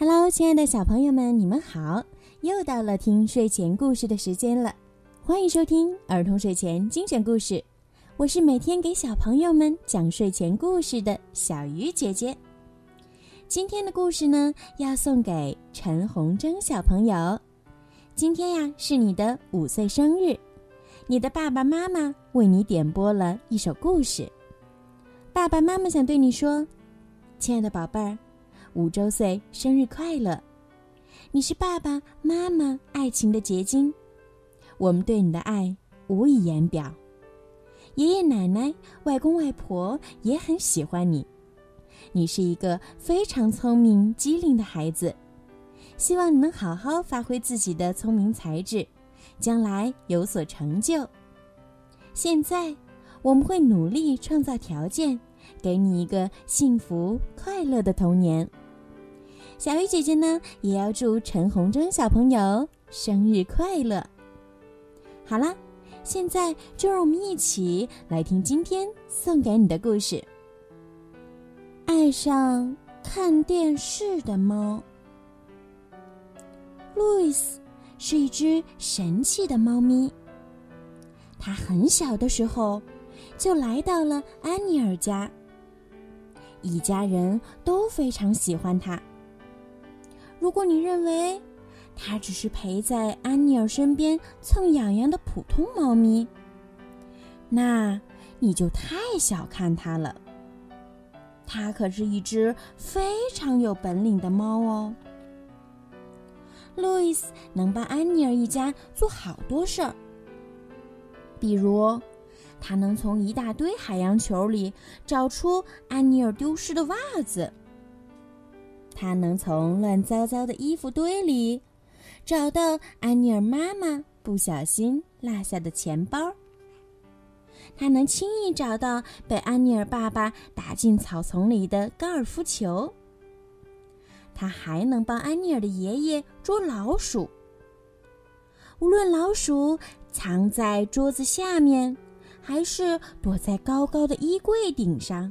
Hello，亲爱的小朋友们，你们好！又到了听睡前故事的时间了，欢迎收听儿童睡前精选故事。我是每天给小朋友们讲睡前故事的小鱼姐姐。今天的故事呢，要送给陈红珍小朋友。今天呀，是你的五岁生日，你的爸爸妈妈为你点播了一首故事。爸爸妈妈想对你说：“亲爱的宝贝儿。”五周岁生日快乐！你是爸爸妈妈爱情的结晶，我们对你的爱无以言表。爷爷奶奶、外公外婆也很喜欢你，你是一个非常聪明机灵的孩子。希望你能好好发挥自己的聪明才智，将来有所成就。现在，我们会努力创造条件，给你一个幸福快乐的童年。小鱼姐姐呢，也要祝陈红珍小朋友生日快乐。好了，现在就让我们一起来听今天送给你的故事。爱上看电视的猫。路易斯是一只神气的猫咪。它很小的时候就来到了安妮尔家，一家人都非常喜欢它。如果你认为它只是陪在安妮尔身边蹭痒痒的普通猫咪，那你就太小看它了。它可是一只非常有本领的猫哦。路易斯能帮安妮尔一家做好多事儿，比如，他能从一大堆海洋球里找出安妮尔丢失的袜子。他能从乱糟糟的衣服堆里找到安妮尔妈妈不小心落下的钱包。他能轻易找到被安妮尔爸爸打进草丛里的高尔夫球。他还能帮安妮尔的爷爷捉老鼠。无论老鼠藏在桌子下面，还是躲在高高的衣柜顶上。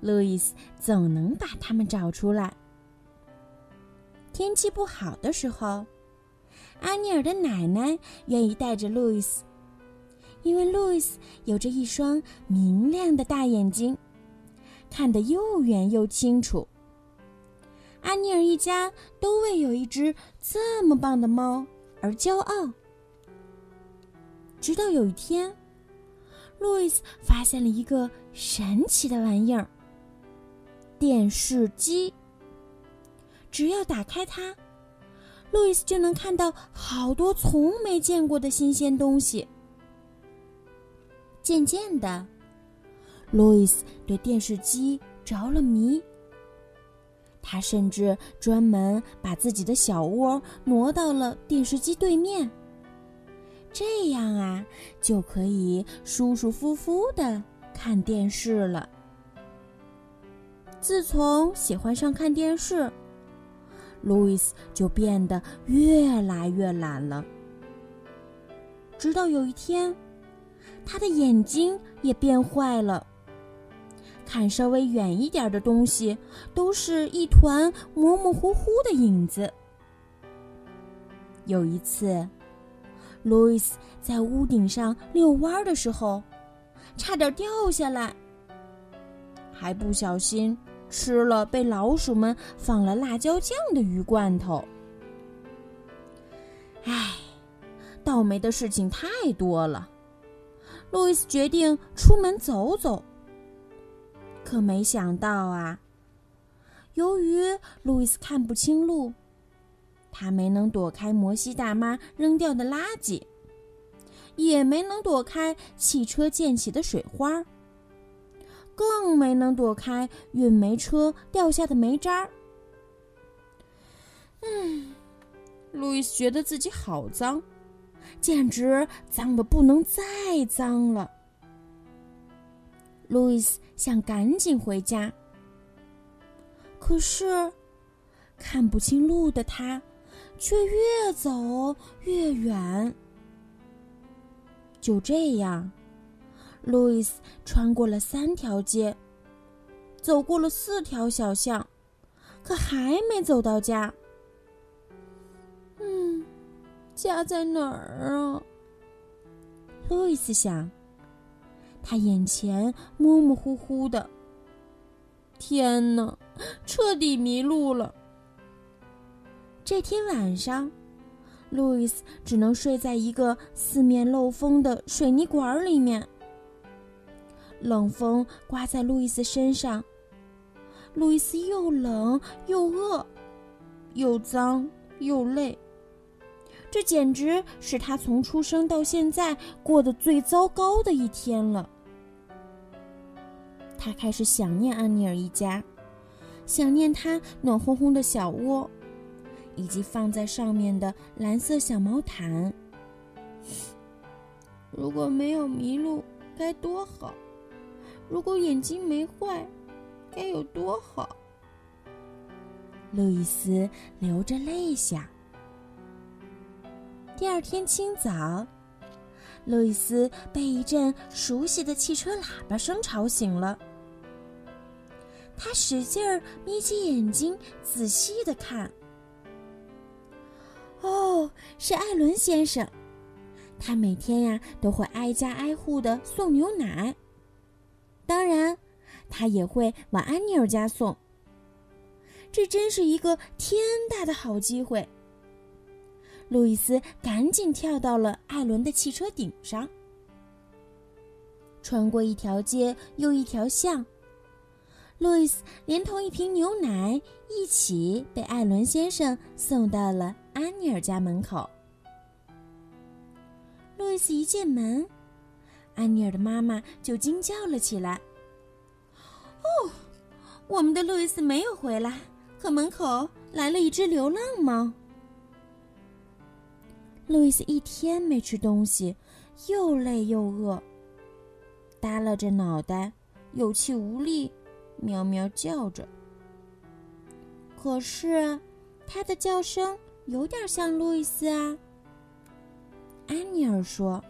路易斯总能把它们找出来。天气不好的时候，安尼尔的奶奶愿意带着路易斯，因为路易斯有着一双明亮的大眼睛，看得又远又清楚。安妮尔一家都为有一只这么棒的猫而骄傲。直到有一天，路易斯发现了一个神奇的玩意儿。电视机，只要打开它，路易斯就能看到好多从没见过的新鲜东西。渐渐的，路易斯对电视机着了迷。他甚至专门把自己的小窝挪到了电视机对面，这样啊，就可以舒舒服服的看电视了。自从喜欢上看电视，路易斯就变得越来越懒了。直到有一天，他的眼睛也变坏了，看稍微远一点的东西都是一团模模糊糊的影子。有一次，路易斯在屋顶上遛弯的时候，差点掉下来，还不小心。吃了被老鼠们放了辣椒酱的鱼罐头。唉，倒霉的事情太多了。路易斯决定出门走走。可没想到啊，由于路易斯看不清路，他没能躲开摩西大妈扔掉的垃圾，也没能躲开汽车溅起的水花儿。更没能躲开运煤车掉下的煤渣儿。嗯，路易斯觉得自己好脏，简直脏的不能再脏了。路易斯想赶紧回家，可是看不清路的他却越走越远。就这样。路易斯穿过了三条街，走过了四条小巷，可还没走到家。嗯，家在哪儿啊？路易斯想。他眼前模模糊糊的。天哪，彻底迷路了。这天晚上，路易斯只能睡在一个四面漏风的水泥管里面。冷风刮在路易斯身上，路易斯又冷又饿，又脏又累。这简直是他从出生到现在过得最糟糕的一天了。他开始想念安妮尔一家，想念他暖烘烘的小窝，以及放在上面的蓝色小毛毯。如果没有迷路，该多好！如果眼睛没坏，该有多好！路易斯流着泪想。第二天清早，路易斯被一阵熟悉的汽车喇叭声吵醒了。他使劲儿眯起眼睛，仔细的看。哦，是艾伦先生，他每天呀都会挨家挨户的送牛奶。当然，他也会往安妮尔家送。这真是一个天大的好机会。路易斯赶紧跳到了艾伦的汽车顶上，穿过一条街又一条巷。路易斯连同一瓶牛奶一起被艾伦先生送到了安妮尔家门口。路易斯一进门，安妮尔的妈妈就惊叫了起来：“哦，我们的路易斯没有回来，可门口来了一只流浪猫。”路易斯一天没吃东西，又累又饿，耷拉着脑袋，有气无力，喵喵叫着。可是，他的叫声有点像路易斯啊。安妮尔说：“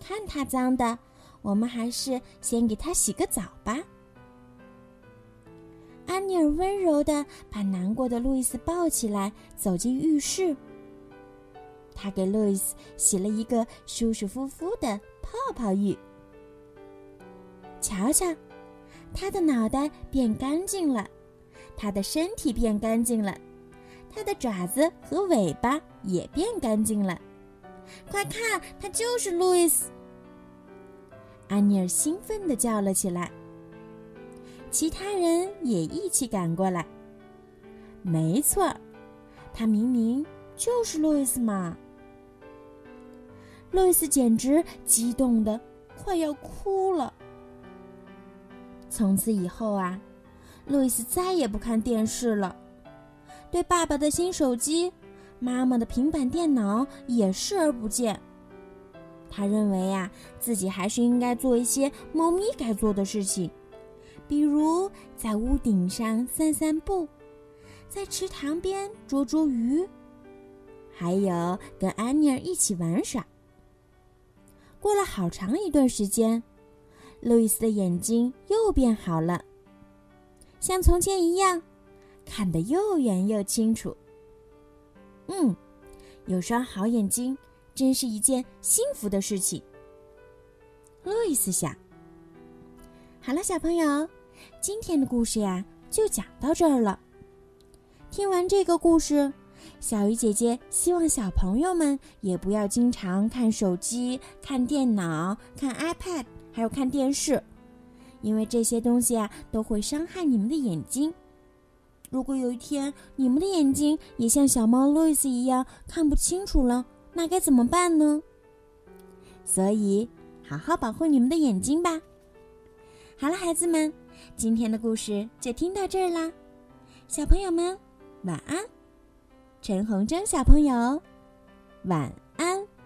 看他脏的，我们还是先给他洗个澡吧。”安妮尔温柔的把难过的路易斯抱起来，走进浴室。他给路易斯洗了一个舒舒服服的泡泡浴。瞧瞧，他的脑袋变干净了，他的身体变干净了，他的爪子和尾巴也变干净了。快看，他就是路易斯！安妮尔兴奋地叫了起来。其他人也一起赶过来。没错，他明明就是路易斯嘛！路易斯简直激动的快要哭了。从此以后啊，路易斯再也不看电视了，对爸爸的新手机、妈妈的平板电脑也视而不见。他认为呀，自己还是应该做一些猫咪该做的事情，比如在屋顶上散散步，在池塘边捉捉鱼，还有跟安妮儿一起玩耍。过了好长一段时间，路易斯的眼睛又变好了，像从前一样，看得又远又清楚。嗯，有双好眼睛真是一件幸福的事情。路易斯想。好了，小朋友，今天的故事呀就讲到这儿了。听完这个故事。小鱼姐姐希望小朋友们也不要经常看手机、看电脑、看 iPad，还有看电视，因为这些东西啊都会伤害你们的眼睛。如果有一天你们的眼睛也像小猫路易斯一样看不清楚了，那该怎么办呢？所以，好好保护你们的眼睛吧。好了，孩子们，今天的故事就听到这儿啦，小朋友们晚安。陈红珍小朋友，晚安。